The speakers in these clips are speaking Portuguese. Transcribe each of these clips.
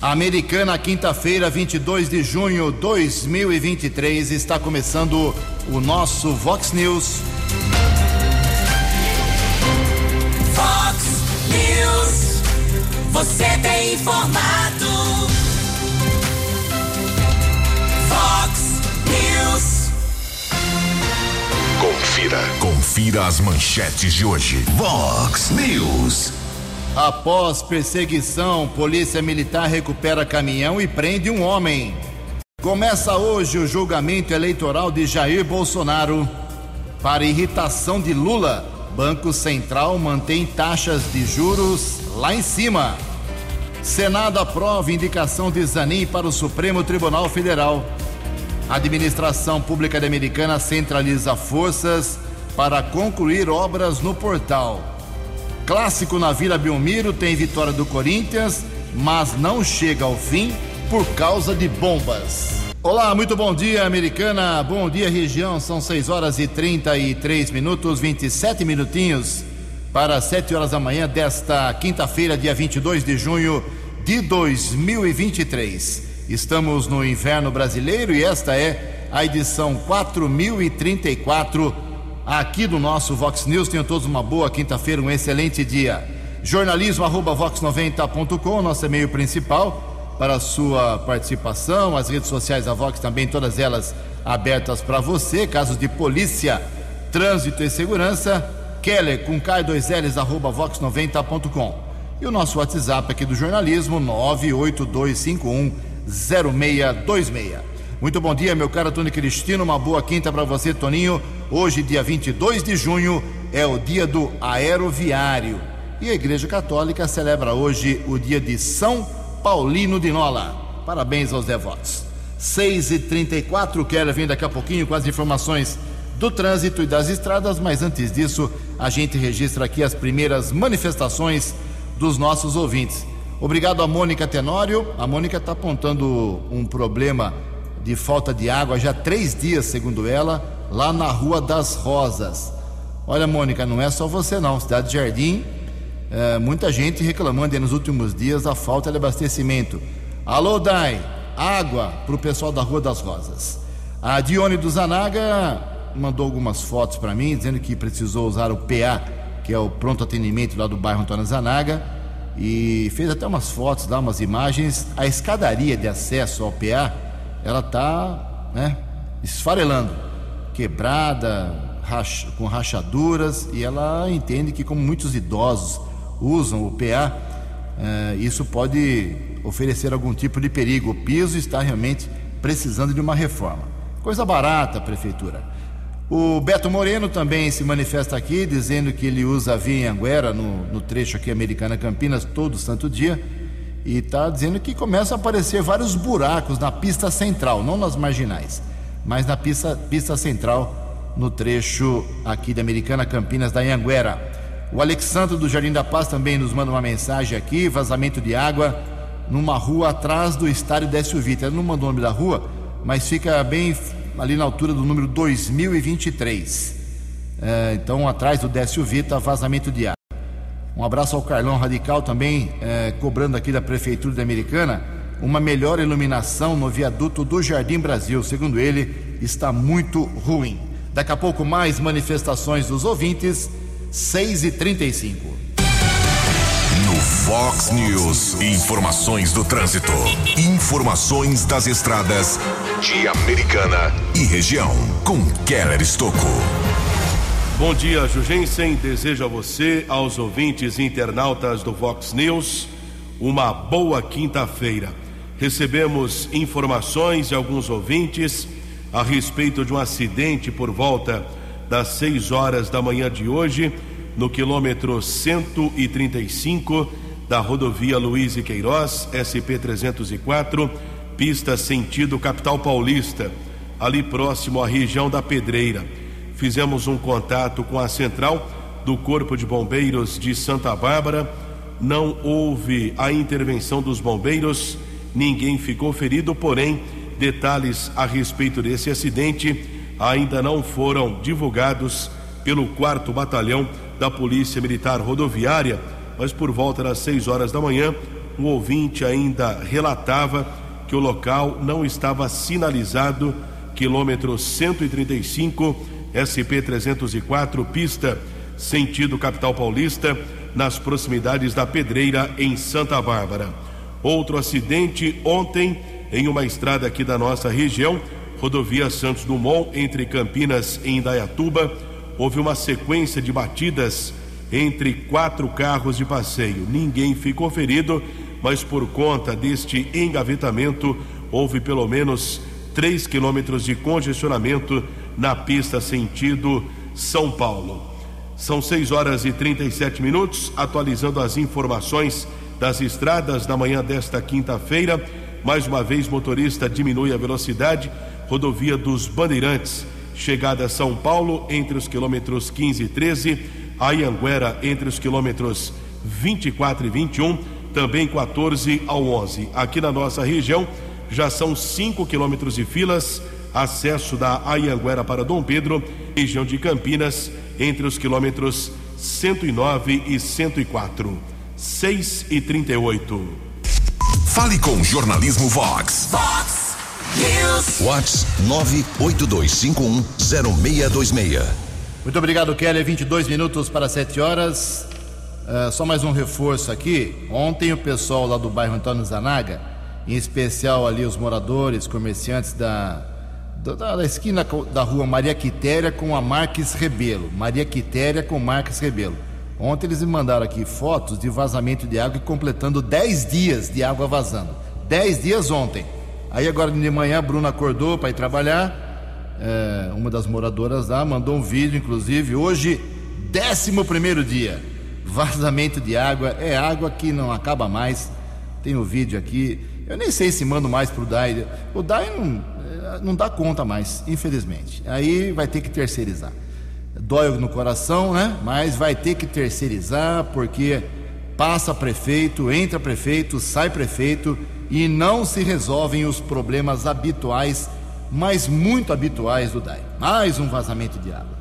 Americana, quinta-feira, 22 de junho de 2023, está começando o nosso Vox News. Vox News, você tem informado. Vox News. Confira, confira as manchetes de hoje. Vox News. Após perseguição, polícia militar recupera caminhão e prende um homem. Começa hoje o julgamento eleitoral de Jair Bolsonaro. Para irritação de Lula, Banco Central mantém taxas de juros lá em cima. Senado aprova indicação de Zanin para o Supremo Tribunal Federal. Administração pública americana centraliza forças para concluir obras no portal. Clássico na Vila Belmiro tem vitória do Corinthians, mas não chega ao fim por causa de bombas. Olá, muito bom dia, americana. Bom dia, região. São 6 horas e 33 minutos, 27 minutinhos para 7 horas da manhã desta quinta-feira, dia 22 de junho de 2023. Estamos no inverno brasileiro e esta é a edição 4034 aqui do nosso Vox News. Tenham todos uma boa quinta-feira, um excelente dia. Jornalismo arroba vox90.com, nosso e-mail principal para a sua participação. As redes sociais da Vox também, todas elas abertas para você. Casos de polícia, trânsito e segurança. Keller com K2Ls arroba vox90.com. E o nosso WhatsApp aqui do jornalismo, 98251 0626. Muito bom dia, meu caro Tony Cristino. Uma boa quinta para você, Toninho. Hoje, dia 22 de junho, é o dia do aeroviário. E a Igreja Católica celebra hoje o dia de São Paulino de Nola. Parabéns aos devotos. 6h34, quero vir daqui a pouquinho com as informações do trânsito e das estradas, mas antes disso, a gente registra aqui as primeiras manifestações dos nossos ouvintes. Obrigado a Mônica Tenório. A Mônica está apontando um problema de falta de água já há três dias, segundo ela, lá na Rua das Rosas. Olha, Mônica, não é só você não. Cidade de Jardim, é, muita gente reclamando nos últimos dias da falta de abastecimento. Alô, Dai, água para o pessoal da Rua das Rosas. A Dione do Zanaga mandou algumas fotos para mim, dizendo que precisou usar o PA, que é o pronto atendimento lá do bairro Antônio Zanaga, e fez até umas fotos, dá umas imagens. A escadaria de acesso ao PA ela está né, esfarelando, quebrada, racha, com rachaduras, e ela entende que, como muitos idosos usam o PA, eh, isso pode oferecer algum tipo de perigo. O piso está realmente precisando de uma reforma. Coisa barata, prefeitura. O Beto Moreno também se manifesta aqui, dizendo que ele usa a via Anguera no, no trecho aqui Americana Campinas todo santo dia e está dizendo que começam a aparecer vários buracos na pista central, não nas marginais, mas na pista, pista central, no trecho aqui da Americana Campinas da Anhanguera. O Alexandre do Jardim da Paz também nos manda uma mensagem aqui: vazamento de água numa rua atrás do estádio Décio Vita. Ele não mandou o nome da rua, mas fica bem ali na altura do número 2023. É, então, atrás do Décio Vita, vazamento de água. Um abraço ao Carlão Radical também, é, cobrando aqui da Prefeitura da Americana uma melhor iluminação no viaduto do Jardim Brasil. Segundo ele, está muito ruim. Daqui a pouco, mais manifestações dos ouvintes, 6h35. No Fox News, informações do trânsito. Informações das estradas de Americana e região. Com Keller Estocco. Bom dia, Jugensen. Desejo a você, aos ouvintes e internautas do Vox News, uma boa quinta-feira. Recebemos informações de alguns ouvintes a respeito de um acidente por volta das 6 horas da manhã de hoje, no quilômetro 135 da rodovia Luiz e Queiroz, SP 304, pista sentido capital paulista, ali próximo à região da Pedreira fizemos um contato com a central do Corpo de Bombeiros de Santa Bárbara. Não houve a intervenção dos bombeiros, ninguém ficou ferido, porém, detalhes a respeito desse acidente ainda não foram divulgados pelo 4 Batalhão da Polícia Militar Rodoviária, mas por volta das 6 horas da manhã o ouvinte ainda relatava que o local não estava sinalizado, quilômetro 135, SP 304, pista sentido capital paulista, nas proximidades da Pedreira, em Santa Bárbara. Outro acidente ontem em uma estrada aqui da nossa região, rodovia Santos Dumont, entre Campinas e Indaiatuba, houve uma sequência de batidas entre quatro carros de passeio. Ninguém ficou ferido, mas por conta deste engavetamento, houve pelo menos 3 quilômetros de congestionamento na pista sentido São Paulo. São 6 horas e 37 minutos, atualizando as informações das estradas na manhã desta quinta-feira. Mais uma vez, motorista diminui a velocidade. Rodovia dos Bandeirantes, chegada a São Paulo, entre os quilômetros 15 e 13. Ayanguera, entre os quilômetros 24 e 21. Também 14 ao 11. Aqui na nossa região, já são 5 quilômetros de filas. Acesso da Ayanguera para Dom Pedro, região de Campinas, entre os quilômetros 109 e 104. 6 e 38. Fale com Jornalismo Vox. Vox News. Vox 982510626. Muito obrigado, Kelly. 22 minutos para 7 horas. Uh, só mais um reforço aqui. Ontem o pessoal lá do bairro Antônio Zanaga, em especial ali os moradores, comerciantes da, da, da esquina da rua Maria Quitéria com a Marques Rebelo. Maria Quitéria com Marques Rebelo. Ontem eles me mandaram aqui fotos de vazamento de água e completando 10 dias de água vazando. 10 dias ontem. Aí agora de manhã a Bruna acordou para ir trabalhar. É, uma das moradoras lá mandou um vídeo, inclusive, hoje, 11 primeiro dia. Vazamento de água, é água que não acaba mais. Tem o um vídeo aqui. Eu nem sei se mando mais pro DAI. O DAI não, não dá conta mais, infelizmente. Aí vai ter que terceirizar. Dói no coração, né? Mas vai ter que terceirizar, porque passa prefeito, entra prefeito, sai prefeito e não se resolvem os problemas habituais, mas muito habituais do DAI. Mais um vazamento de água.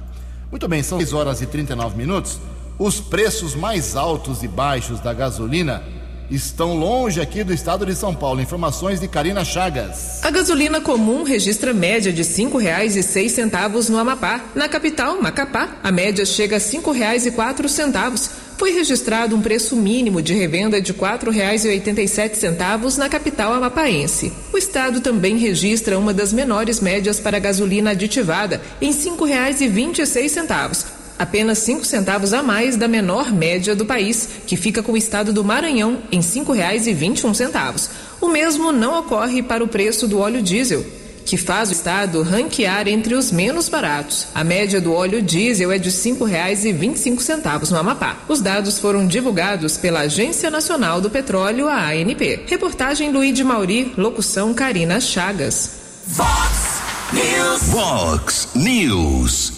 Muito bem, são 6 horas e 39 minutos. Os preços mais altos e baixos da gasolina estão longe aqui do estado de São Paulo. Informações de Karina Chagas. A gasolina comum registra média de cinco reais e seis centavos no Amapá. Na capital, Macapá, a média chega a cinco reais e quatro centavos. Foi registrado um preço mínimo de revenda de quatro reais e oitenta e sete centavos na capital amapaense. O estado também registra uma das menores médias para gasolina aditivada, em cinco reais e vinte e seis centavos apenas 5 centavos a mais da menor média do país, que fica com o estado do Maranhão em R$ 5,21. O mesmo não ocorre para o preço do óleo diesel, que faz o estado ranquear entre os menos baratos. A média do óleo diesel é de R$ 5,25 no Amapá. Os dados foram divulgados pela Agência Nacional do Petróleo, a ANP. Reportagem Luiz de Mauri, locução Karina Chagas. Vox News. Vox News.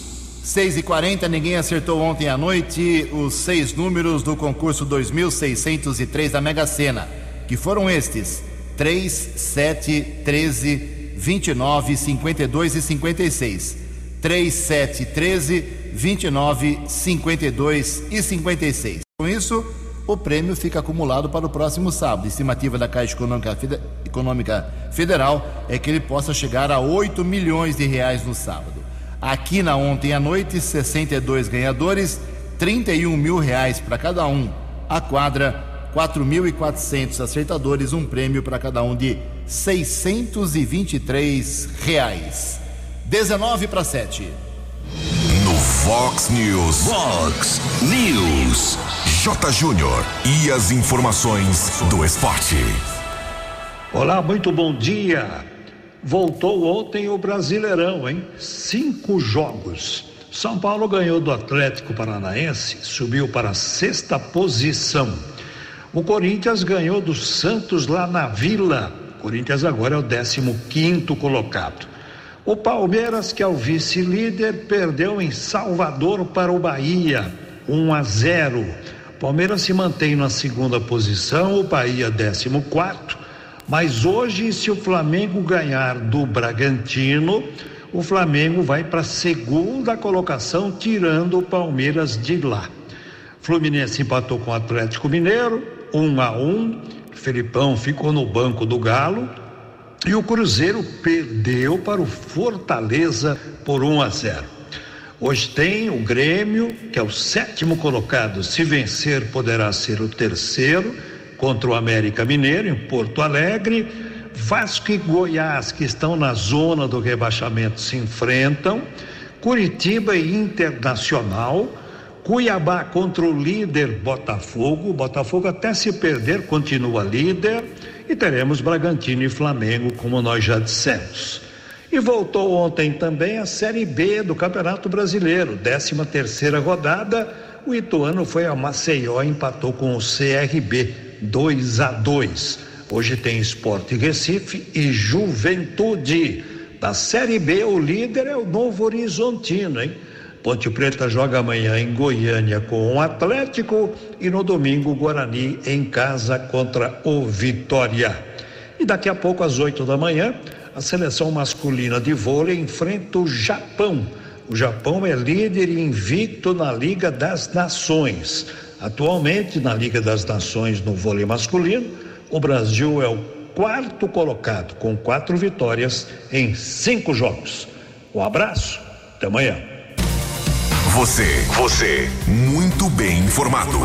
6 e 40 ninguém acertou ontem à noite os seis números do concurso 2603 da Mega Sena, que foram estes: 3, 7, 13, 29, 52 e 56. 3, 7, 13, 29, 52 e 56. Com isso, o prêmio fica acumulado para o próximo sábado. A estimativa da Caixa Econômica Federal é que ele possa chegar a 8 milhões de reais no sábado. Aqui na ontem à noite, 62 ganhadores, 31 mil reais para cada um. A quadra, 4.400 acertadores, um prêmio para cada um de 623 reais. 19 para 7. No Fox News. Fox News. J. Júnior. E as informações do esporte. Olá, muito bom dia. Voltou ontem o Brasileirão, hein? Cinco jogos. São Paulo ganhou do Atlético Paranaense, subiu para a sexta posição. O Corinthians ganhou do Santos lá na Vila. O Corinthians agora é o 15 quinto colocado. O Palmeiras, que é o vice-líder, perdeu em Salvador para o Bahia, 1 a 0. Palmeiras se mantém na segunda posição, o Bahia 14 quarto mas hoje, se o Flamengo ganhar do Bragantino, o Flamengo vai para a segunda colocação, tirando o Palmeiras de lá. Fluminense empatou com o Atlético Mineiro, um a um. Felipão ficou no banco do Galo e o Cruzeiro perdeu para o Fortaleza por 1 a 0. Hoje tem o Grêmio, que é o sétimo colocado. Se vencer, poderá ser o terceiro contra o América Mineiro em Porto Alegre. Vasco e Goiás, que estão na zona do rebaixamento, se enfrentam. Curitiba e Internacional. Cuiabá contra o líder Botafogo. Botafogo, até se perder, continua líder. E teremos Bragantino e Flamengo, como nós já dissemos. E voltou ontem também a Série B do Campeonato Brasileiro, 13 terceira rodada. O Ituano foi a Maceió e empatou com o CRB 2 a 2. Hoje tem Esporte Recife e Juventude. Da Série B, o líder é o Novo Horizontino, hein? Ponte Preta joga amanhã em Goiânia com o Atlético e no domingo Guarani em casa contra o Vitória. E daqui a pouco às 8 da manhã, a seleção masculina de vôlei enfrenta o Japão. O Japão é líder invicto na Liga das Nações. Atualmente, na Liga das Nações no vôlei masculino, o Brasil é o quarto colocado, com quatro vitórias em cinco jogos. Um abraço, até amanhã. Você, você, muito bem informado.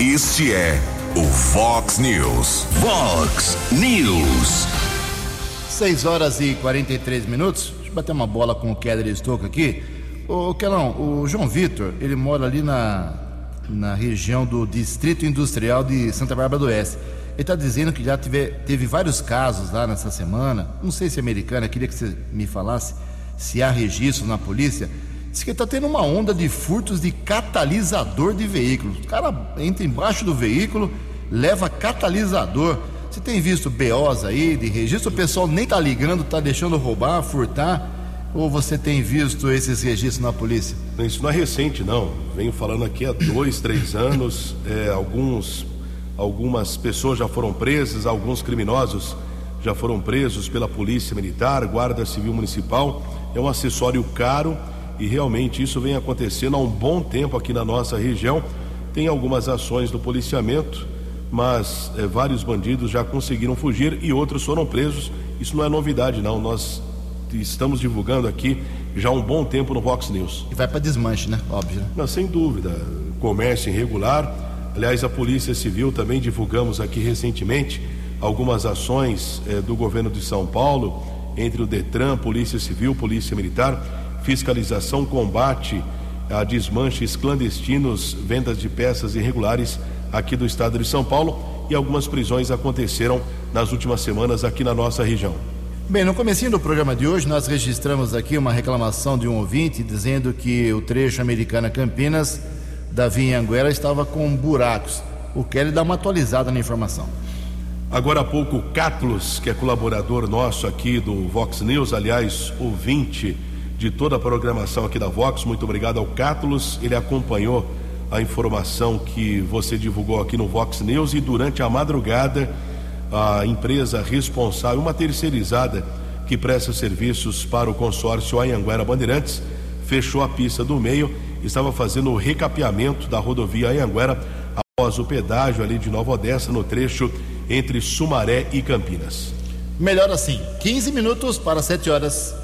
Este é o Fox News. Fox News. 6 horas e 43 minutos. Deixa eu bater uma bola com o Keller Estouco aqui. Ô, Kelão, o João Vitor, ele mora ali na, na região do Distrito Industrial de Santa Bárbara do Oeste. Ele está dizendo que já teve, teve vários casos lá nessa semana. Não sei se é americana, queria que você me falasse se há registro na polícia. Diz que está tendo uma onda de furtos de catalisador de veículos. O cara entra embaixo do veículo, leva catalisador. Você tem visto BOs aí de registro? O pessoal nem tá ligando, tá deixando roubar, furtar? Ou você tem visto esses registros na polícia? Isso não é recente, não. Venho falando aqui há dois, três anos. É, alguns, algumas pessoas já foram presas, alguns criminosos já foram presos pela Polícia Militar, Guarda Civil Municipal. É um acessório caro e realmente isso vem acontecendo há um bom tempo aqui na nossa região. Tem algumas ações do policiamento mas é, vários bandidos já conseguiram fugir e outros foram presos. Isso não é novidade, não. Nós estamos divulgando aqui já há um bom tempo no Vox News. E vai para desmanche, né? Óbvio. Né? Não, sem dúvida. Comércio irregular. Aliás, a Polícia Civil também divulgamos aqui recentemente algumas ações é, do governo de São Paulo, entre o Detran, Polícia Civil, Polícia Militar, fiscalização, combate a desmanches clandestinos, vendas de peças irregulares aqui do estado de São Paulo e algumas prisões aconteceram nas últimas semanas aqui na nossa região. Bem, no comecinho do programa de hoje nós registramos aqui uma reclamação de um ouvinte dizendo que o trecho Americana Campinas da Vinha Anguera estava com buracos. O Kelly dá uma atualizada na informação. Agora há pouco, o Catlos, que é colaborador nosso aqui do Vox News, aliás, ouvinte de toda a programação aqui da Vox, muito obrigado ao Catlos, ele acompanhou a informação que você divulgou aqui no Vox News e durante a madrugada a empresa responsável, uma terceirizada que presta serviços para o consórcio Anhanguera Bandeirantes, fechou a pista do meio, estava fazendo o recapeamento da rodovia Anhanguera após o pedágio ali de Nova Odessa no trecho entre Sumaré e Campinas. Melhor assim, 15 minutos para 7 horas.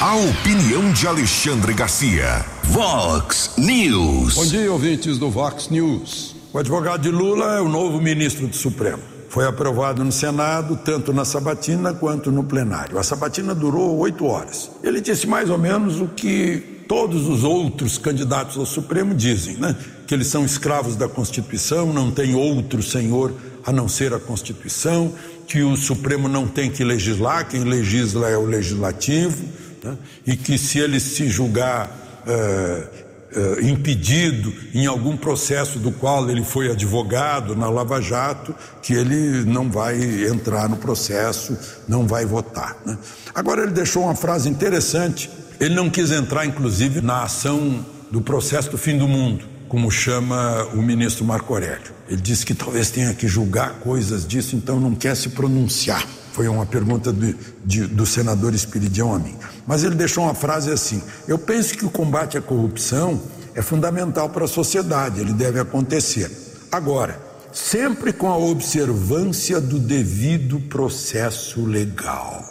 A opinião de Alexandre Garcia. Vox News. Bom dia, ouvintes do Vox News. O advogado de Lula é o novo ministro do Supremo. Foi aprovado no Senado, tanto na sabatina quanto no plenário. A sabatina durou oito horas. Ele disse mais ou menos o que todos os outros candidatos ao Supremo dizem, né? Que eles são escravos da Constituição, não tem outro senhor a não ser a Constituição, que o Supremo não tem que legislar, quem legisla é o legislativo né? e que se ele se julgar é, é, impedido em algum processo do qual ele foi advogado na Lava Jato, que ele não vai entrar no processo, não vai votar. Né? Agora ele deixou uma frase interessante. Ele não quis entrar, inclusive, na ação do processo do fim do mundo, como chama o ministro Marco Aurélio. Ele disse que talvez tenha que julgar coisas disso, então não quer se pronunciar. Foi uma pergunta do, de, do senador Espiridião a mim. Mas ele deixou uma frase assim: Eu penso que o combate à corrupção é fundamental para a sociedade, ele deve acontecer. Agora, sempre com a observância do devido processo legal.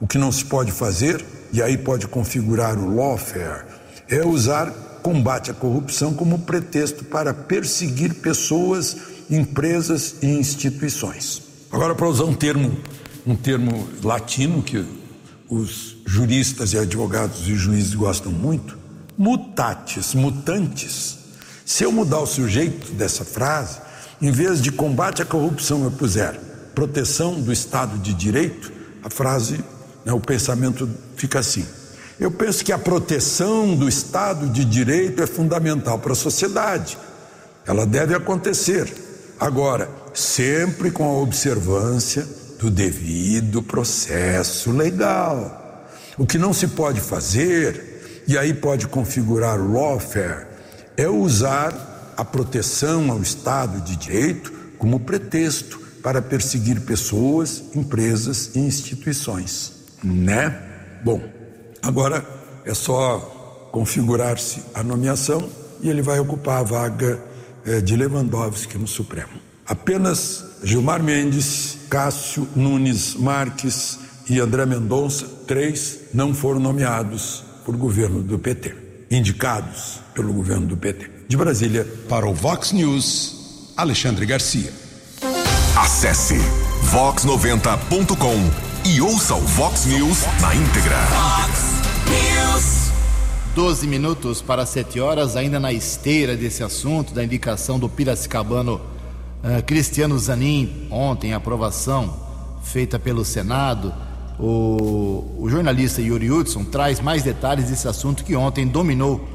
O que não se pode fazer, e aí pode configurar o lawfare, é usar combate à corrupção como pretexto para perseguir pessoas, empresas e instituições. Agora, para usar um termo, um termo latino que os juristas e advogados e juízes gostam muito, mutatis, mutantes. Se eu mudar o sujeito dessa frase, em vez de combate à corrupção eu puser proteção do Estado de Direito, a frase, né, o pensamento fica assim. Eu penso que a proteção do Estado de Direito é fundamental para a sociedade. Ela deve acontecer. Agora, sempre com a observância do devido processo legal. O que não se pode fazer, e aí pode configurar o lawfare, é usar a proteção ao Estado de Direito como pretexto para perseguir pessoas, empresas e instituições, né? Bom, agora é só configurar-se a nomeação e ele vai ocupar a vaga eh, de Lewandowski no Supremo. Apenas Gilmar Mendes, Cássio Nunes Marques e André Mendonça, três, não foram nomeados por governo do PT, indicados pelo governo do PT. De Brasília. Para o Vox News, Alexandre Garcia. Acesse vox90.com e ouça o Vox News na íntegra. Fox News. 12 minutos para 7 horas, ainda na esteira desse assunto, da indicação do Piracicabano uh, Cristiano Zanin, ontem, aprovação feita pelo Senado. O, o jornalista Yuri Hudson traz mais detalhes desse assunto que ontem dominou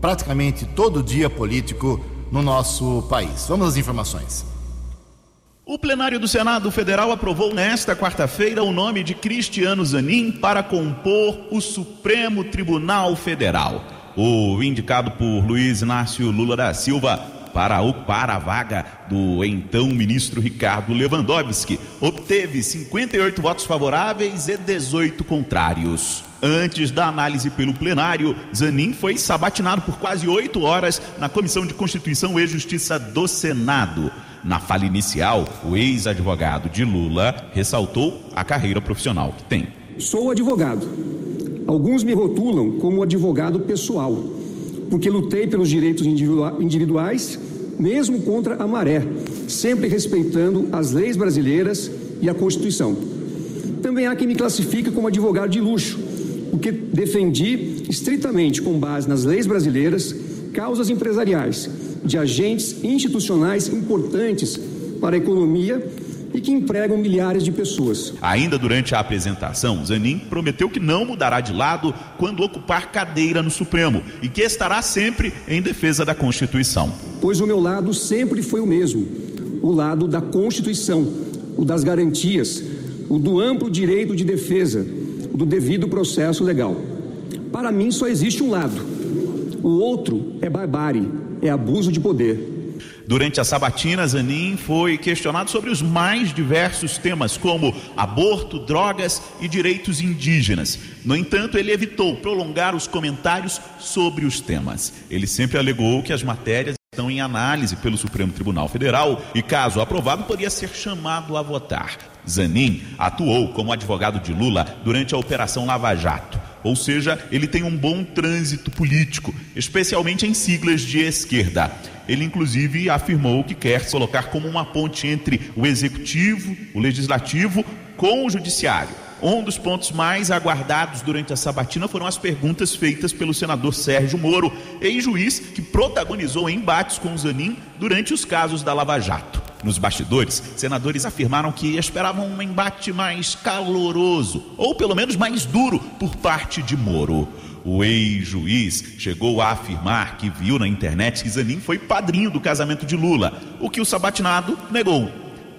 praticamente todo o dia político no nosso país. Vamos às informações. O plenário do Senado Federal aprovou nesta quarta-feira o nome de Cristiano Zanin para compor o Supremo Tribunal Federal. O indicado por Luiz Inácio Lula da Silva para ocupar a vaga do então ministro Ricardo Lewandowski, obteve 58 votos favoráveis e 18 contrários. Antes da análise pelo plenário, Zanin foi sabatinado por quase oito horas na Comissão de Constituição e Justiça do Senado. Na fala inicial, o ex-advogado de Lula ressaltou a carreira profissional que tem. Sou advogado. Alguns me rotulam como advogado pessoal, porque lutei pelos direitos individuais, mesmo contra a maré, sempre respeitando as leis brasileiras e a Constituição. Também há quem me classifique como advogado de luxo, porque defendi estritamente, com base nas leis brasileiras, causas empresariais de agentes institucionais importantes para a economia e que empregam milhares de pessoas. Ainda durante a apresentação, Zanin prometeu que não mudará de lado quando ocupar cadeira no Supremo e que estará sempre em defesa da Constituição. Pois o meu lado sempre foi o mesmo: o lado da Constituição, o das garantias, o do amplo direito de defesa, do devido processo legal. Para mim só existe um lado. O outro é barbárie, é abuso de poder. Durante a sabatina, Zanin foi questionado sobre os mais diversos temas, como aborto, drogas e direitos indígenas. No entanto, ele evitou prolongar os comentários sobre os temas. Ele sempre alegou que as matérias estão em análise pelo Supremo Tribunal Federal e, caso aprovado, poderia ser chamado a votar. Zanin atuou como advogado de Lula durante a Operação Lava Jato, ou seja, ele tem um bom trânsito político, especialmente em siglas de esquerda. Ele, inclusive, afirmou que quer se colocar como uma ponte entre o executivo, o legislativo, com o judiciário. Um dos pontos mais aguardados durante a sabatina foram as perguntas feitas pelo senador Sérgio Moro, ex-juiz que protagonizou embates com o Zanin durante os casos da Lava Jato. Nos bastidores, senadores afirmaram que esperavam um embate mais caloroso, ou pelo menos mais duro, por parte de Moro. O ex-juiz chegou a afirmar que viu na internet que Zanin foi padrinho do casamento de Lula, o que o sabatinado negou.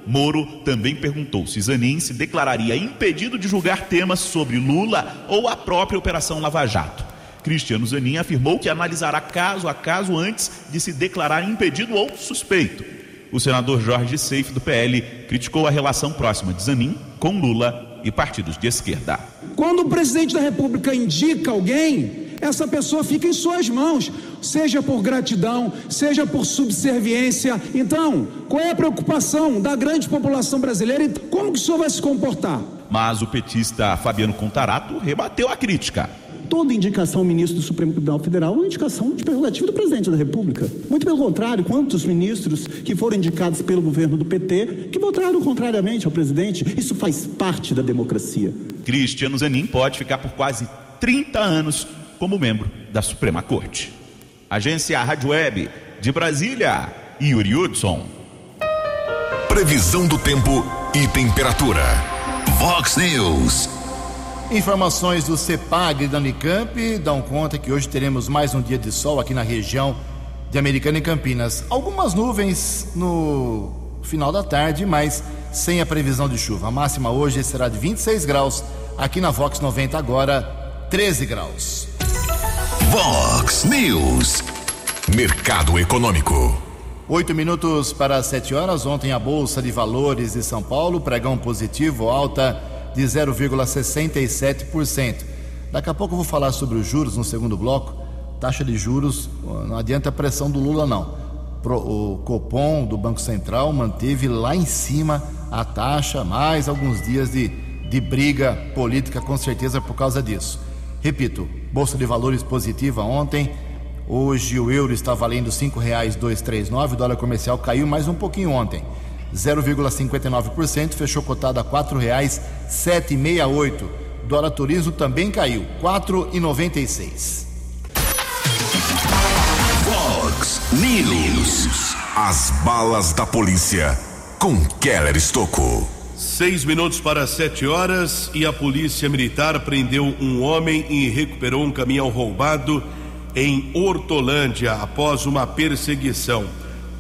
Moro também perguntou se Zanin se declararia impedido de julgar temas sobre Lula ou a própria Operação Lava Jato. Cristiano Zanin afirmou que analisará caso a caso antes de se declarar impedido ou suspeito. O senador Jorge Seif, do PL, criticou a relação próxima de Zanin com Lula e partidos de esquerda. Quando o presidente da República indica alguém, essa pessoa fica em suas mãos, seja por gratidão, seja por subserviência. Então, qual é a preocupação da grande população brasileira? Como que o senhor vai se comportar? Mas o petista Fabiano Contarato rebateu a crítica toda indicação ao ministro do Supremo Tribunal Federal é uma indicação de prerrogativa do presidente da República. Muito pelo contrário, quantos ministros que foram indicados pelo governo do PT que votaram contrariamente ao presidente, isso faz parte da democracia. Cristiano Zanin pode ficar por quase 30 anos como membro da Suprema Corte. Agência Rádio Web de Brasília, Yuri Hudson. Previsão do tempo e temperatura. Vox News. Informações do CEPAG e da Unicamp dão conta que hoje teremos mais um dia de sol aqui na região de Americana e Campinas. Algumas nuvens no final da tarde, mas sem a previsão de chuva. A máxima hoje será de 26 graus. Aqui na Vox 90 agora 13 graus. Vox News. Mercado Econômico. Oito minutos para sete horas. Ontem a Bolsa de Valores de São Paulo, pregão positivo, alta de 0,67%. Daqui a pouco eu vou falar sobre os juros no segundo bloco. Taxa de juros, não adianta a pressão do Lula, não. O Copom do Banco Central manteve lá em cima a taxa, mais alguns dias de, de briga política, com certeza, por causa disso. Repito, Bolsa de Valores positiva ontem. Hoje o euro está valendo R$ 5,239, o dólar comercial caiu mais um pouquinho ontem. 0,59%, fechou cotado a R$ 4,768. Dólar Turismo também caiu, R$ 4,96. Fox News. As balas da polícia com Keller Estocou. Seis minutos para sete horas e a polícia militar prendeu um homem e recuperou um caminhão roubado em Hortolândia após uma perseguição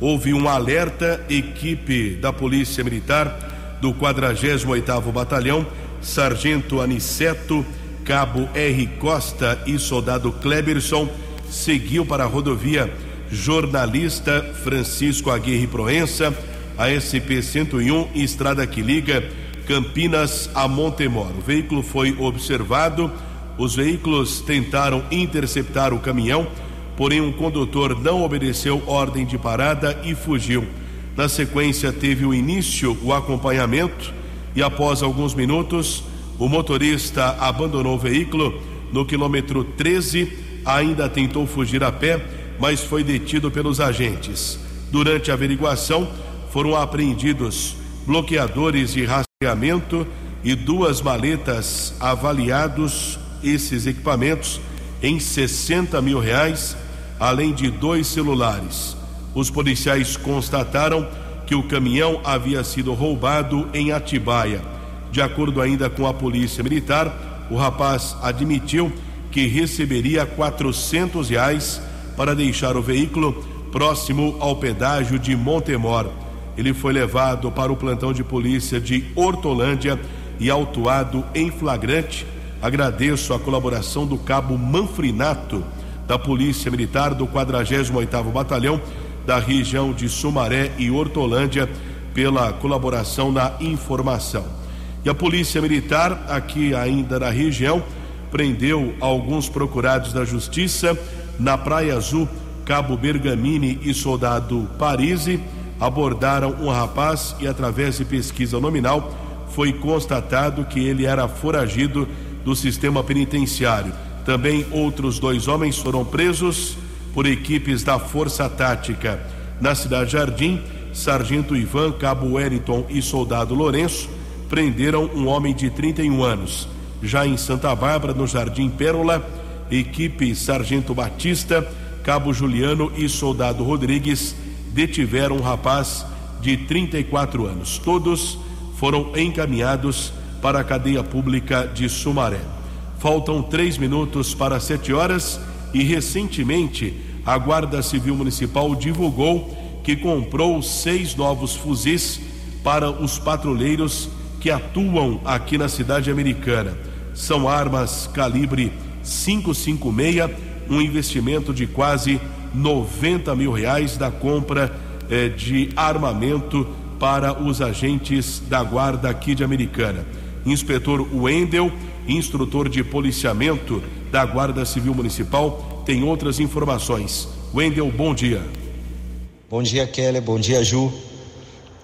houve um alerta, equipe da Polícia Militar do 48º Batalhão, Sargento Aniceto, Cabo R. Costa e Soldado Kleberson seguiu para a rodovia Jornalista Francisco Aguirre Proença, a SP-101, estrada que liga Campinas a Montemor. O veículo foi observado, os veículos tentaram interceptar o caminhão porém um condutor não obedeceu ordem de parada e fugiu. Na sequência, teve o início o acompanhamento e, após alguns minutos, o motorista abandonou o veículo no quilômetro 13. Ainda tentou fugir a pé, mas foi detido pelos agentes. Durante a averiguação, foram apreendidos bloqueadores de rastreamento e duas maletas avaliados esses equipamentos em 60 mil reais além de dois celulares. Os policiais constataram que o caminhão havia sido roubado em Atibaia. De acordo ainda com a polícia militar, o rapaz admitiu que receberia quatrocentos reais para deixar o veículo próximo ao pedágio de Montemor. Ele foi levado para o plantão de polícia de Hortolândia e autuado em flagrante. Agradeço a colaboração do cabo Manfrinato da Polícia Militar do 48º Batalhão da região de Sumaré e Hortolândia pela colaboração na informação. E a Polícia Militar, aqui ainda na região, prendeu alguns procurados da Justiça na Praia Azul, Cabo Bergamini e Soldado Parisi abordaram um rapaz e através de pesquisa nominal foi constatado que ele era foragido do sistema penitenciário. Também outros dois homens foram presos por equipes da Força Tática. Na Cidade Jardim, Sargento Ivan, Cabo Wellington e Soldado Lourenço prenderam um homem de 31 anos. Já em Santa Bárbara, no Jardim Pérola, equipe Sargento Batista, Cabo Juliano e Soldado Rodrigues detiveram um rapaz de 34 anos. Todos foram encaminhados para a cadeia pública de Sumaré. Faltam três minutos para sete horas e recentemente a Guarda Civil Municipal divulgou que comprou seis novos fuzis para os patrulheiros que atuam aqui na cidade americana. São armas calibre 556, um investimento de quase 90 mil reais da compra eh, de armamento para os agentes da guarda aqui de Americana. Inspetor Wendel, instrutor de policiamento da Guarda Civil Municipal, tem outras informações. Wendel, bom dia. Bom dia, Keller. Bom dia, Ju.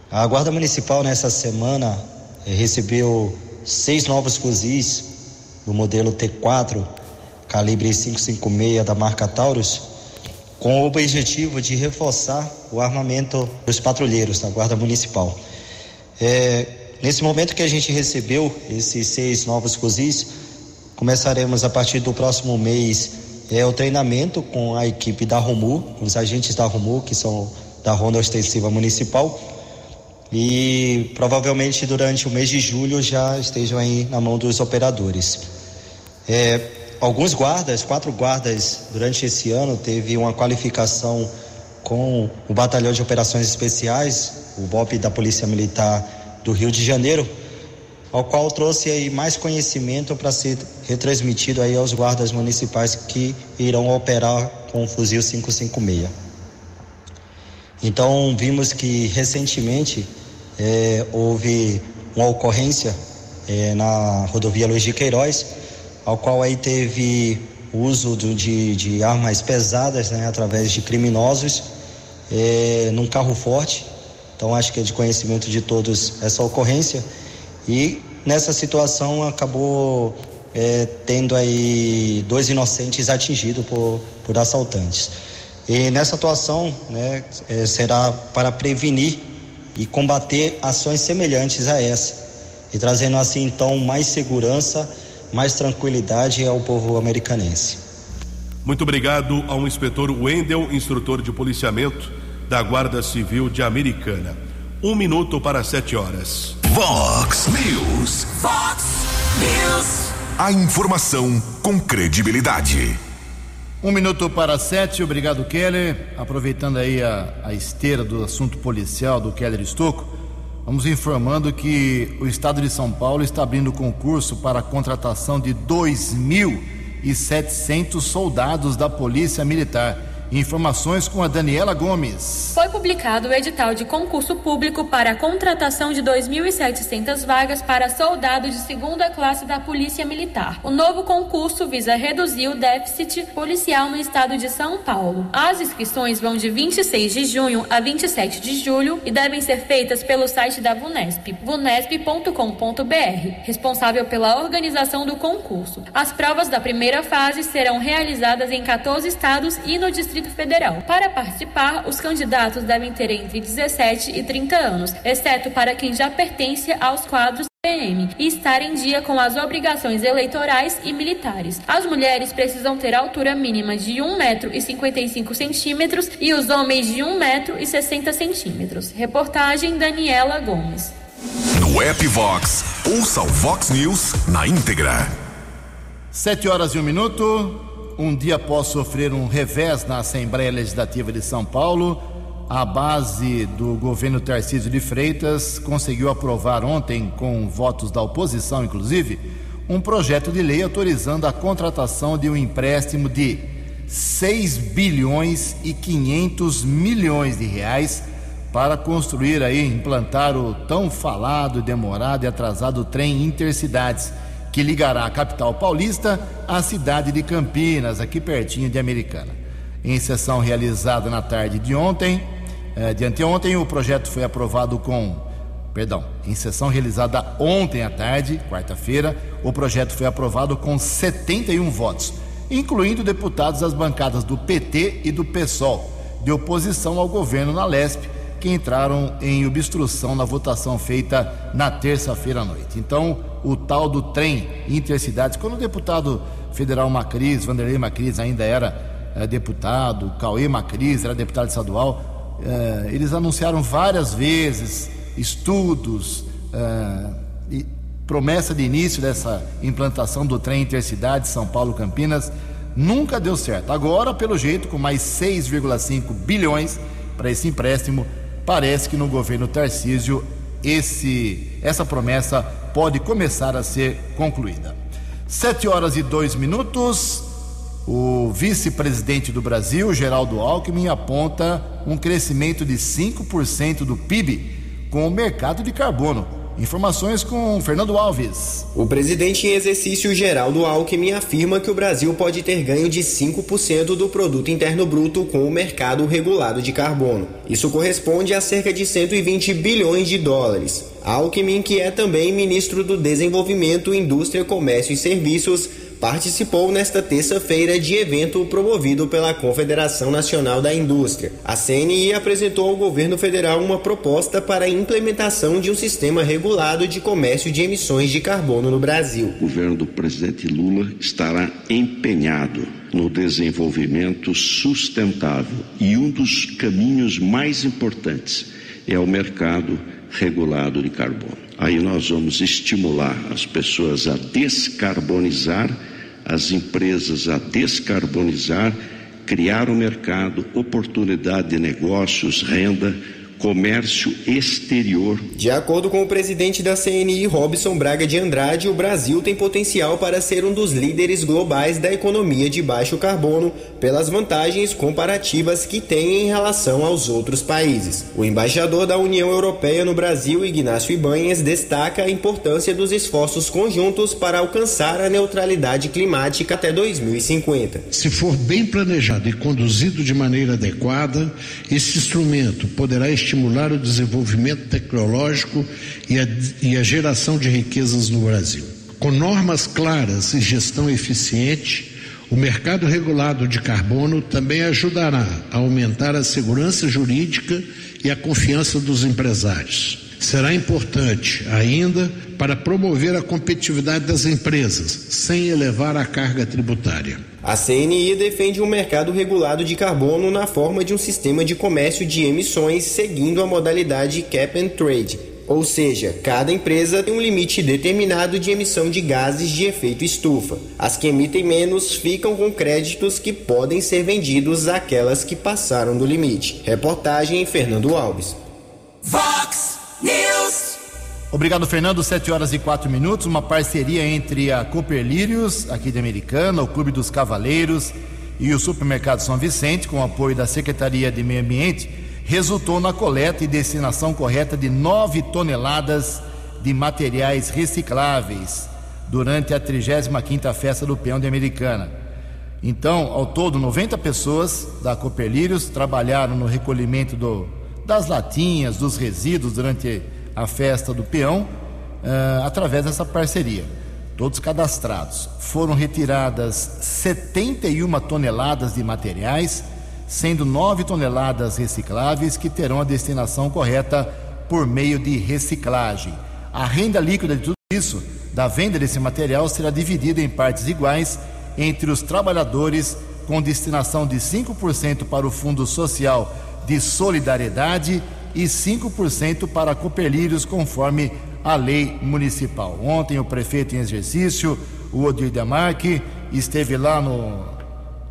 A Guarda Municipal nessa semana eh, recebeu seis novos fuzis do modelo T4, calibre 556 da marca Taurus, com o objetivo de reforçar o armamento dos patrulheiros da Guarda Municipal. É, nesse momento que a gente recebeu esses seis novos fuzis, começaremos a partir do próximo mês é, o treinamento com a equipe da Romu, os agentes da Romu, que são da Ronda Ostensiva Municipal, e provavelmente durante o mês de julho já estejam aí na mão dos operadores. É, alguns guardas, quatro guardas durante esse ano teve uma qualificação com o Batalhão de Operações Especiais, o BOP da Polícia Militar do Rio de Janeiro, ao qual trouxe aí mais conhecimento para ser retransmitido aí aos guardas municipais que irão operar com o fuzil 556. Então vimos que recentemente é, houve uma ocorrência é, na rodovia Luiz de Queiroz, ao qual aí teve uso do, de, de, armas pesadas né, através de criminosos é, num carro forte. Então acho que é de conhecimento de todos essa ocorrência. E nessa situação acabou é, tendo aí dois inocentes atingidos por, por assaltantes. E nessa atuação né, é, será para prevenir e combater ações semelhantes a essa, e trazendo assim então mais segurança, mais tranquilidade ao povo americanense. Muito obrigado ao inspetor Wendel, instrutor de policiamento da Guarda Civil de Americana. Um minuto para sete horas. Vox News. Vox News. A informação com credibilidade. Um minuto para sete, obrigado Keller. Aproveitando aí a, a esteira do assunto policial do Keller Estocco, vamos informando que o estado de São Paulo está abrindo concurso para a contratação de 2.700 soldados da Polícia Militar. Informações com a Daniela Gomes. Foi publicado o edital de concurso público para a contratação de 2.700 vagas para soldados de segunda classe da Polícia Militar. O novo concurso visa reduzir o déficit policial no estado de São Paulo. As inscrições vão de 26 de junho a 27 de julho e devem ser feitas pelo site da VUNESP, vunesp.com.br, responsável pela organização do concurso. As provas da primeira fase serão realizadas em 14 estados e no Distrito Distrito Federal. Para participar, os candidatos devem ter entre 17 e 30 anos, exceto para quem já pertence aos quadros PM e estar em dia com as obrigações eleitorais e militares. As mulheres precisam ter altura mínima de 1,55 metro e 55 centímetros e os homens de 1 metro e 60 centímetros. Reportagem Daniela Gomes. No app Vox, ouça o Vox News na íntegra. Sete horas e um minuto um dia após sofrer um revés na Assembleia Legislativa de São Paulo, a base do governo Tarcísio de Freitas conseguiu aprovar ontem, com votos da oposição inclusive, um projeto de lei autorizando a contratação de um empréstimo de 6 bilhões e 500 milhões de reais para construir aí, implantar o tão falado, demorado e atrasado trem Intercidades que ligará a capital paulista à cidade de Campinas, aqui pertinho de Americana. Em sessão realizada na tarde de ontem, eh, de anteontem, o projeto foi aprovado com. Perdão, em sessão realizada ontem à tarde, quarta-feira, o projeto foi aprovado com 71 votos, incluindo deputados das bancadas do PT e do PSOL, de oposição ao governo na LESP, que entraram em obstrução na votação feita na terça-feira à noite. Então, o tal do trem intercidades, quando o deputado federal Macris, Vanderlei Macris ainda era é, deputado, Cauê Macris era deputado estadual, é, eles anunciaram várias vezes estudos é, e promessa de início dessa implantação do trem intercidade São Paulo-Campinas, nunca deu certo. Agora, pelo jeito, com mais 6,5 bilhões para esse empréstimo, parece que no governo Tarcísio esse, essa promessa pode começar a ser concluída. Sete horas e dois minutos. O vice-presidente do Brasil, Geraldo Alckmin, aponta um crescimento de 5% do PIB com o mercado de carbono. Informações com Fernando Alves. O presidente em exercício Geraldo Alckmin afirma que o Brasil pode ter ganho de 5% do produto interno bruto com o mercado regulado de carbono. Isso corresponde a cerca de 120 bilhões de dólares. Alckmin, que é também ministro do Desenvolvimento, Indústria, Comércio e Serviços, participou nesta terça-feira de evento promovido pela Confederação Nacional da Indústria. A CNI apresentou ao governo federal uma proposta para a implementação de um sistema regulado de comércio de emissões de carbono no Brasil. O governo do presidente Lula estará empenhado no desenvolvimento sustentável e um dos caminhos mais importantes é o mercado regulado de carbono. Aí nós vamos estimular as pessoas a descarbonizar, as empresas a descarbonizar, criar o um mercado, oportunidade de negócios, renda comércio exterior. De acordo com o presidente da CNI, Robson Braga de Andrade, o Brasil tem potencial para ser um dos líderes globais da economia de baixo carbono pelas vantagens comparativas que tem em relação aos outros países. O embaixador da União Europeia no Brasil, Ignacio Ibanhes, destaca a importância dos esforços conjuntos para alcançar a neutralidade climática até 2050. Se for bem planejado e conduzido de maneira adequada, esse instrumento poderá estimular o desenvolvimento tecnológico e a, e a geração de riquezas no Brasil. Com normas claras e gestão eficiente, o mercado regulado de carbono também ajudará a aumentar a segurança jurídica e a confiança dos empresários. Será importante ainda para promover a competitividade das empresas, sem elevar a carga tributária. A CNI defende um mercado regulado de carbono na forma de um sistema de comércio de emissões seguindo a modalidade cap and trade, ou seja, cada empresa tem um limite determinado de emissão de gases de efeito estufa. As que emitem menos ficam com créditos que podem ser vendidos àquelas que passaram do limite. Reportagem Fernando Alves. Vox News. Obrigado, Fernando. 7 horas e 4 minutos. Uma parceria entre a Cooper Lírios, aqui de Americana, o Clube dos Cavaleiros e o Supermercado São Vicente, com apoio da Secretaria de Meio Ambiente, resultou na coleta e destinação correta de 9 toneladas de materiais recicláveis durante a 35ª Festa do Peão de Americana. Então, ao todo, 90 pessoas da Cooper Lírios trabalharam no recolhimento do, das latinhas, dos resíduos durante a festa do peão uh, através dessa parceria. Todos cadastrados. Foram retiradas 71 toneladas de materiais, sendo 9 toneladas recicláveis que terão a destinação correta por meio de reciclagem. A renda líquida de tudo isso, da venda desse material, será dividida em partes iguais entre os trabalhadores, com destinação de 5% para o Fundo Social de Solidariedade e 5% para Cooperlírios, conforme a lei municipal. Ontem, o prefeito em exercício, o Odir Demarque, esteve lá no,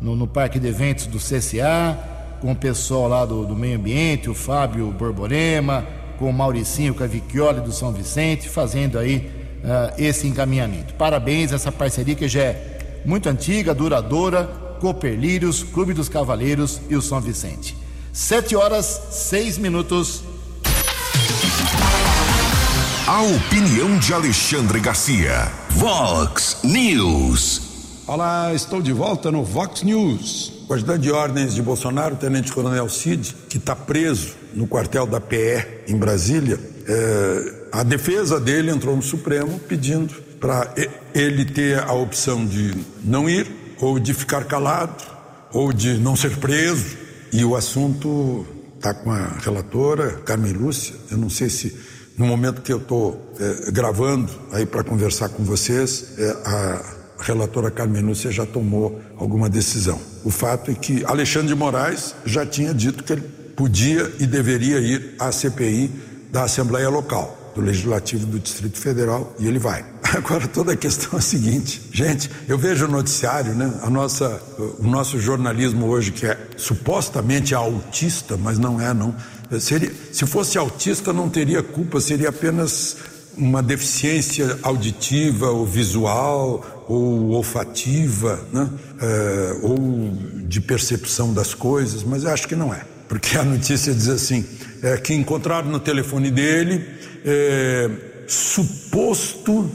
no, no, Parque de Eventos do CCA, com o pessoal lá do, do meio ambiente, o Fábio Borborema, com o Mauricinho Cavicchioli do São Vicente, fazendo aí uh, esse encaminhamento. Parabéns, essa parceria que já é muito antiga, duradoura, Cooperlírios, Clube dos Cavaleiros e o São Vicente. Sete horas, seis minutos. A opinião de Alexandre Garcia. Vox News. Olá, estou de volta no Vox News. O ajudante de ordens de Bolsonaro, o Tenente Coronel Cid, que está preso no quartel da PE em Brasília, é, a defesa dele entrou no Supremo pedindo para ele ter a opção de não ir, ou de ficar calado, ou de não ser preso e o assunto está com a relatora, Carmen Lúcia. Eu não sei se no momento que eu estou é, gravando aí para conversar com vocês, é, a relatora Carmen Lúcia já tomou alguma decisão. O fato é que Alexandre de Moraes já tinha dito que ele podia e deveria ir à CPI da Assembleia Local do Legislativo do Distrito Federal e ele vai. Agora toda a questão é a seguinte, gente, eu vejo o noticiário, né? A nossa, o nosso jornalismo hoje que é supostamente autista, mas não é não. Seria, se fosse autista não teria culpa, seria apenas uma deficiência auditiva ou visual ou olfativa, né? É, ou de percepção das coisas, mas acho que não é, porque a notícia diz assim é, que encontraram no telefone dele é, suposto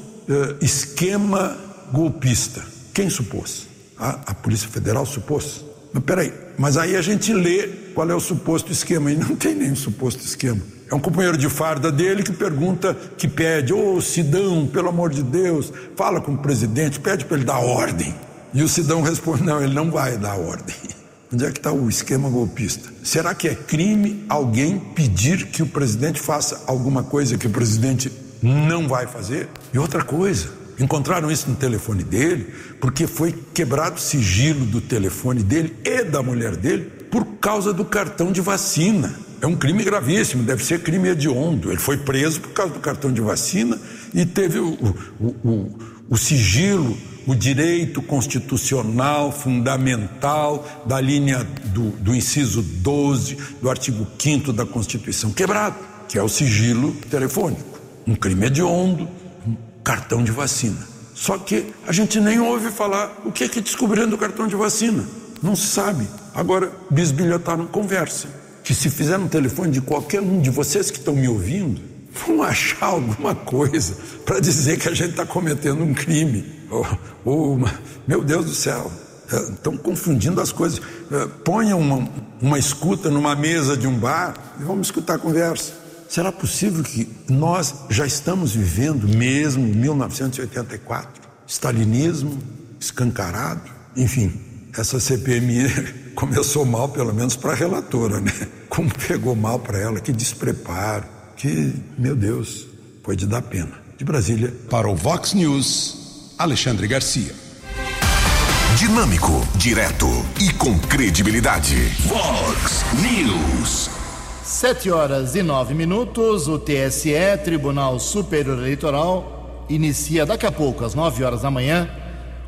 esquema golpista. Quem supôs? A, a Polícia Federal supôs? Mas peraí, mas aí a gente lê qual é o suposto esquema, e não tem nenhum suposto esquema. É um companheiro de farda dele que pergunta, que pede, ô oh, Sidão, pelo amor de Deus, fala com o presidente, pede para ele dar ordem. E o Sidão responde: não, ele não vai dar ordem. Onde é que está o esquema golpista? Será que é crime alguém pedir que o presidente faça alguma coisa que o presidente não vai fazer? E outra coisa, encontraram isso no telefone dele, porque foi quebrado o sigilo do telefone dele e da mulher dele por causa do cartão de vacina. É um crime gravíssimo, deve ser crime hediondo. Ele foi preso por causa do cartão de vacina e teve o, o, o, o sigilo o direito constitucional fundamental da linha do, do inciso 12 do artigo 5 da Constituição quebrado, que é o sigilo telefônico. Um crime hediondo, um cartão de vacina. Só que a gente nem ouve falar o que é que descobriram do cartão de vacina. Não se sabe. Agora, bisbilhotaram conversa. Que se fizer no telefone de qualquer um de vocês que estão me ouvindo, vão achar alguma coisa para dizer que a gente está cometendo um crime. Oh, oh, meu Deus do céu, estão confundindo as coisas. É, ponha uma, uma escuta numa mesa de um bar e vamos escutar a conversa. Será possível que nós já estamos vivendo mesmo 1984? Stalinismo escancarado? Enfim, essa CPMI começou mal, pelo menos para a relatora, né? Como pegou mal para ela, que despreparo que, meu Deus, foi de dar pena. De Brasília. Para o Vox News, Alexandre Garcia. Dinâmico, direto e com credibilidade. Vox News. Sete horas e nove minutos, o TSE, Tribunal Superior Eleitoral, inicia daqui a pouco, às nove horas da manhã,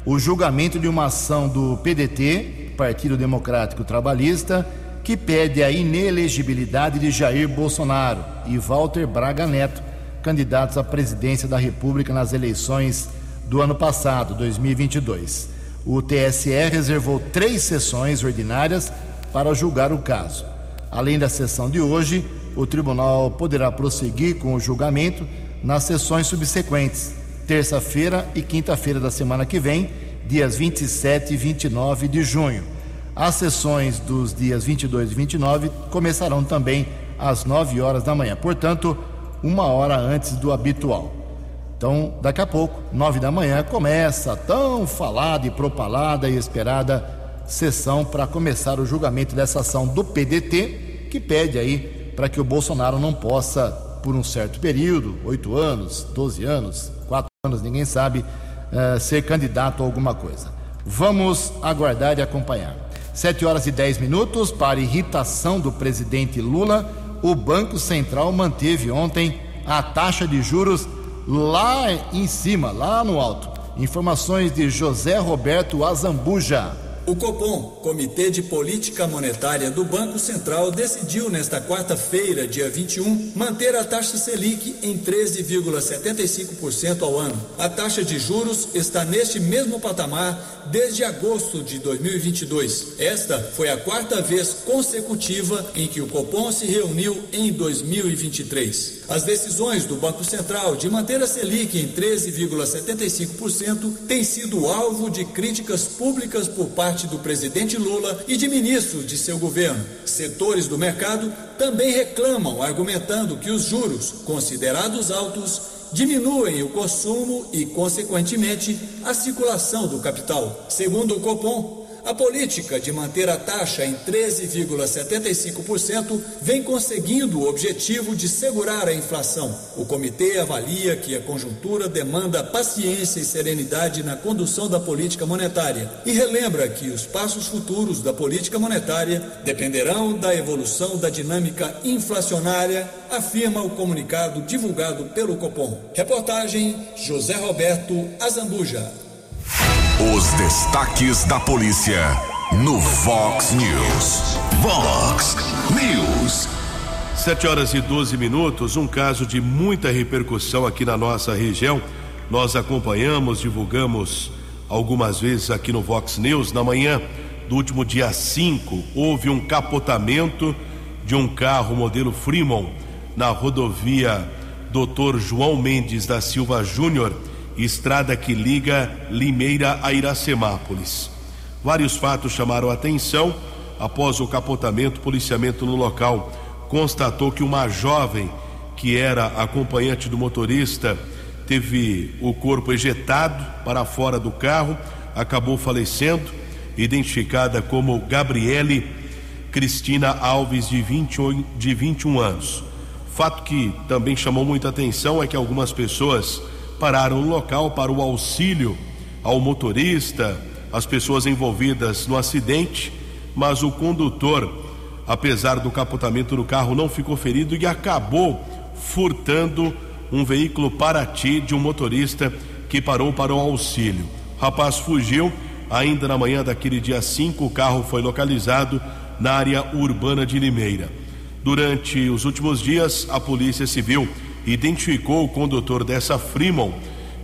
o julgamento de uma ação do PDT, Partido Democrático Trabalhista, que pede a inelegibilidade de Jair Bolsonaro e Walter Braga Neto, candidatos à presidência da República nas eleições do ano passado, 2022. O TSE reservou três sessões ordinárias para julgar o caso. Além da sessão de hoje, o tribunal poderá prosseguir com o julgamento nas sessões subsequentes, terça-feira e quinta-feira da semana que vem, dias 27 e 29 de junho. As sessões dos dias 22 e 29 começarão também às 9 horas da manhã, portanto, uma hora antes do habitual. Então, daqui a pouco, 9 da manhã, começa a tão falada e propalada e esperada sessão para começar o julgamento dessa ação do PDT, que pede aí para que o Bolsonaro não possa, por um certo período, 8 anos, 12 anos, 4 anos, ninguém sabe, uh, ser candidato a alguma coisa. Vamos aguardar e acompanhar. 7 horas e 10 minutos. Para irritação do presidente Lula, o Banco Central manteve ontem a taxa de juros lá em cima, lá no alto. Informações de José Roberto Azambuja. O Copom, Comitê de Política Monetária do Banco Central, decidiu nesta quarta-feira, dia 21, manter a taxa Selic em 13,75% ao ano. A taxa de juros está neste mesmo patamar desde agosto de 2022. Esta foi a quarta vez consecutiva em que o Copom se reuniu em 2023. As decisões do Banco Central de manter a Selic em 13,75% têm sido alvo de críticas públicas por parte parte do presidente Lula e de ministros de seu governo. Setores do mercado também reclamam, argumentando que os juros, considerados altos, diminuem o consumo e, consequentemente, a circulação do capital. Segundo o Copom, a política de manter a taxa em 13,75% vem conseguindo o objetivo de segurar a inflação. O comitê avalia que a conjuntura demanda paciência e serenidade na condução da política monetária e relembra que os passos futuros da política monetária dependerão da evolução da dinâmica inflacionária, afirma o comunicado divulgado pelo Copom. Reportagem José Roberto Azambuja. Os destaques da polícia no Vox News. Vox News. 7 horas e 12 minutos. Um caso de muita repercussão aqui na nossa região. Nós acompanhamos, divulgamos algumas vezes aqui no Vox News. Na manhã do último dia 5, houve um capotamento de um carro modelo Fremont na rodovia Dr. João Mendes da Silva Júnior, estrada que liga Limeira a Iracemápolis. Vários fatos chamaram a atenção. Após o capotamento, o policiamento no local constatou que uma jovem que era acompanhante do motorista teve o corpo ejetado para fora do carro, acabou falecendo, identificada como Gabriele Cristina Alves, de 21, de 21 anos. Fato que também chamou muita atenção é que algumas pessoas pararam no local para o auxílio ao motorista, as pessoas envolvidas no acidente, mas o condutor, apesar do capotamento do carro, não ficou ferido e acabou furtando um veículo Paraty de um motorista que parou para o auxílio. O rapaz fugiu. Ainda na manhã daquele dia 5, o carro foi localizado na área urbana de Limeira. Durante os últimos dias, a Polícia Civil identificou o condutor dessa Fremont,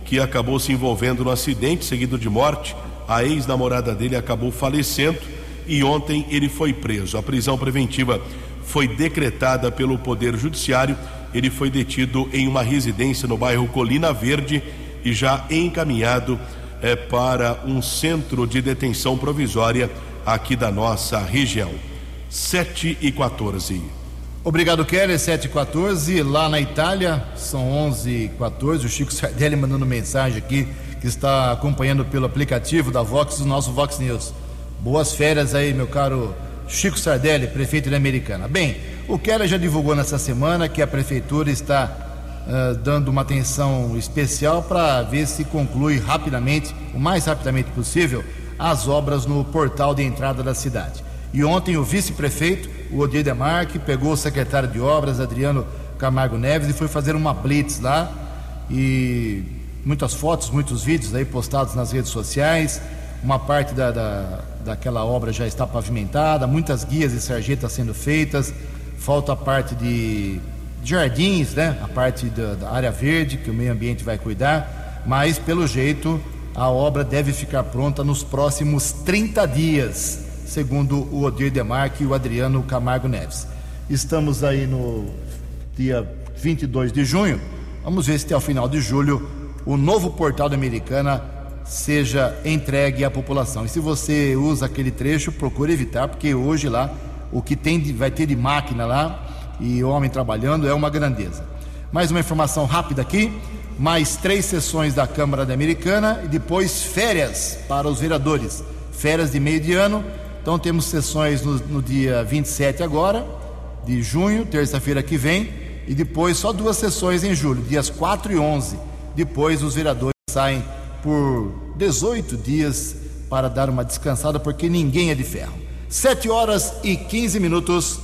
que acabou se envolvendo no acidente seguido de morte. A ex-namorada dele acabou falecendo e ontem ele foi preso. A prisão preventiva foi decretada pelo Poder Judiciário ele foi detido em uma residência no bairro Colina Verde e já encaminhado é, para um centro de detenção provisória aqui da nossa região. 7 e 14. Obrigado, Kelly. 7 e 14. Lá na Itália, são 11 e 14. O Chico Sardelli mandando mensagem aqui, que está acompanhando pelo aplicativo da Vox, o nosso Vox News. Boas férias aí, meu caro Chico Sardelli, prefeito de Americana. Bem, o Keller já divulgou nessa semana que a prefeitura está uh, dando uma atenção especial para ver se conclui rapidamente, o mais rapidamente possível, as obras no portal de entrada da cidade. E ontem o vice-prefeito, o Odir Demarque, pegou o secretário de obras, Adriano Camargo Neves, e foi fazer uma blitz lá. E muitas fotos, muitos vídeos aí postados nas redes sociais. Uma parte da, da daquela obra já está pavimentada, muitas guias e sarjetas sendo feitas, falta a parte de jardins, né? A parte da, da área verde que o meio ambiente vai cuidar, mas pelo jeito a obra deve ficar pronta nos próximos 30 dias, segundo o Odir Demarque e o Adriano Camargo Neves. Estamos aí no dia 22 de junho. Vamos ver se até o final de julho o novo portal da Americana seja entregue à população. E se você usa aquele trecho, procure evitar, porque hoje lá o que tem de, vai ter de máquina lá e homem trabalhando é uma grandeza. Mais uma informação rápida aqui: mais três sessões da Câmara da Americana e depois férias para os vereadores. Férias de meio de ano. Então temos sessões no, no dia 27 agora, de junho, terça-feira que vem, e depois só duas sessões em julho, dias 4 e 11. Depois os vereadores saem por 18 dias para dar uma descansada, porque ninguém é de ferro. 7 horas e 15 minutos.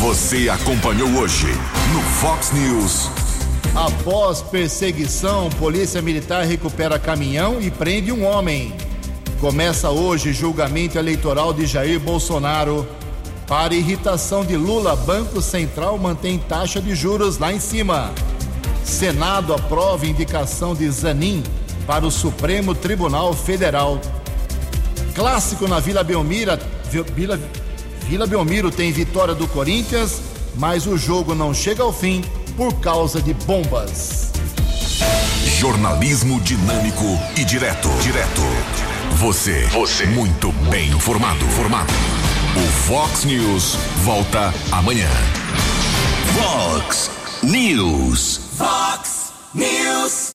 Você acompanhou hoje no Fox News. Após perseguição, Polícia Militar recupera caminhão e prende um homem. Começa hoje julgamento eleitoral de Jair Bolsonaro. Para irritação de Lula, Banco Central mantém taxa de juros lá em cima. Senado aprova indicação de Zanin para o Supremo Tribunal Federal. Clássico na Vila Belmira. Vila, Vila Belmiro tem vitória do Corinthians, mas o jogo não chega ao fim por causa de bombas. Jornalismo dinâmico e direto. Direto. Você. Você. Muito bem informado. Formado. O Fox News volta amanhã. Fox News. Fox News.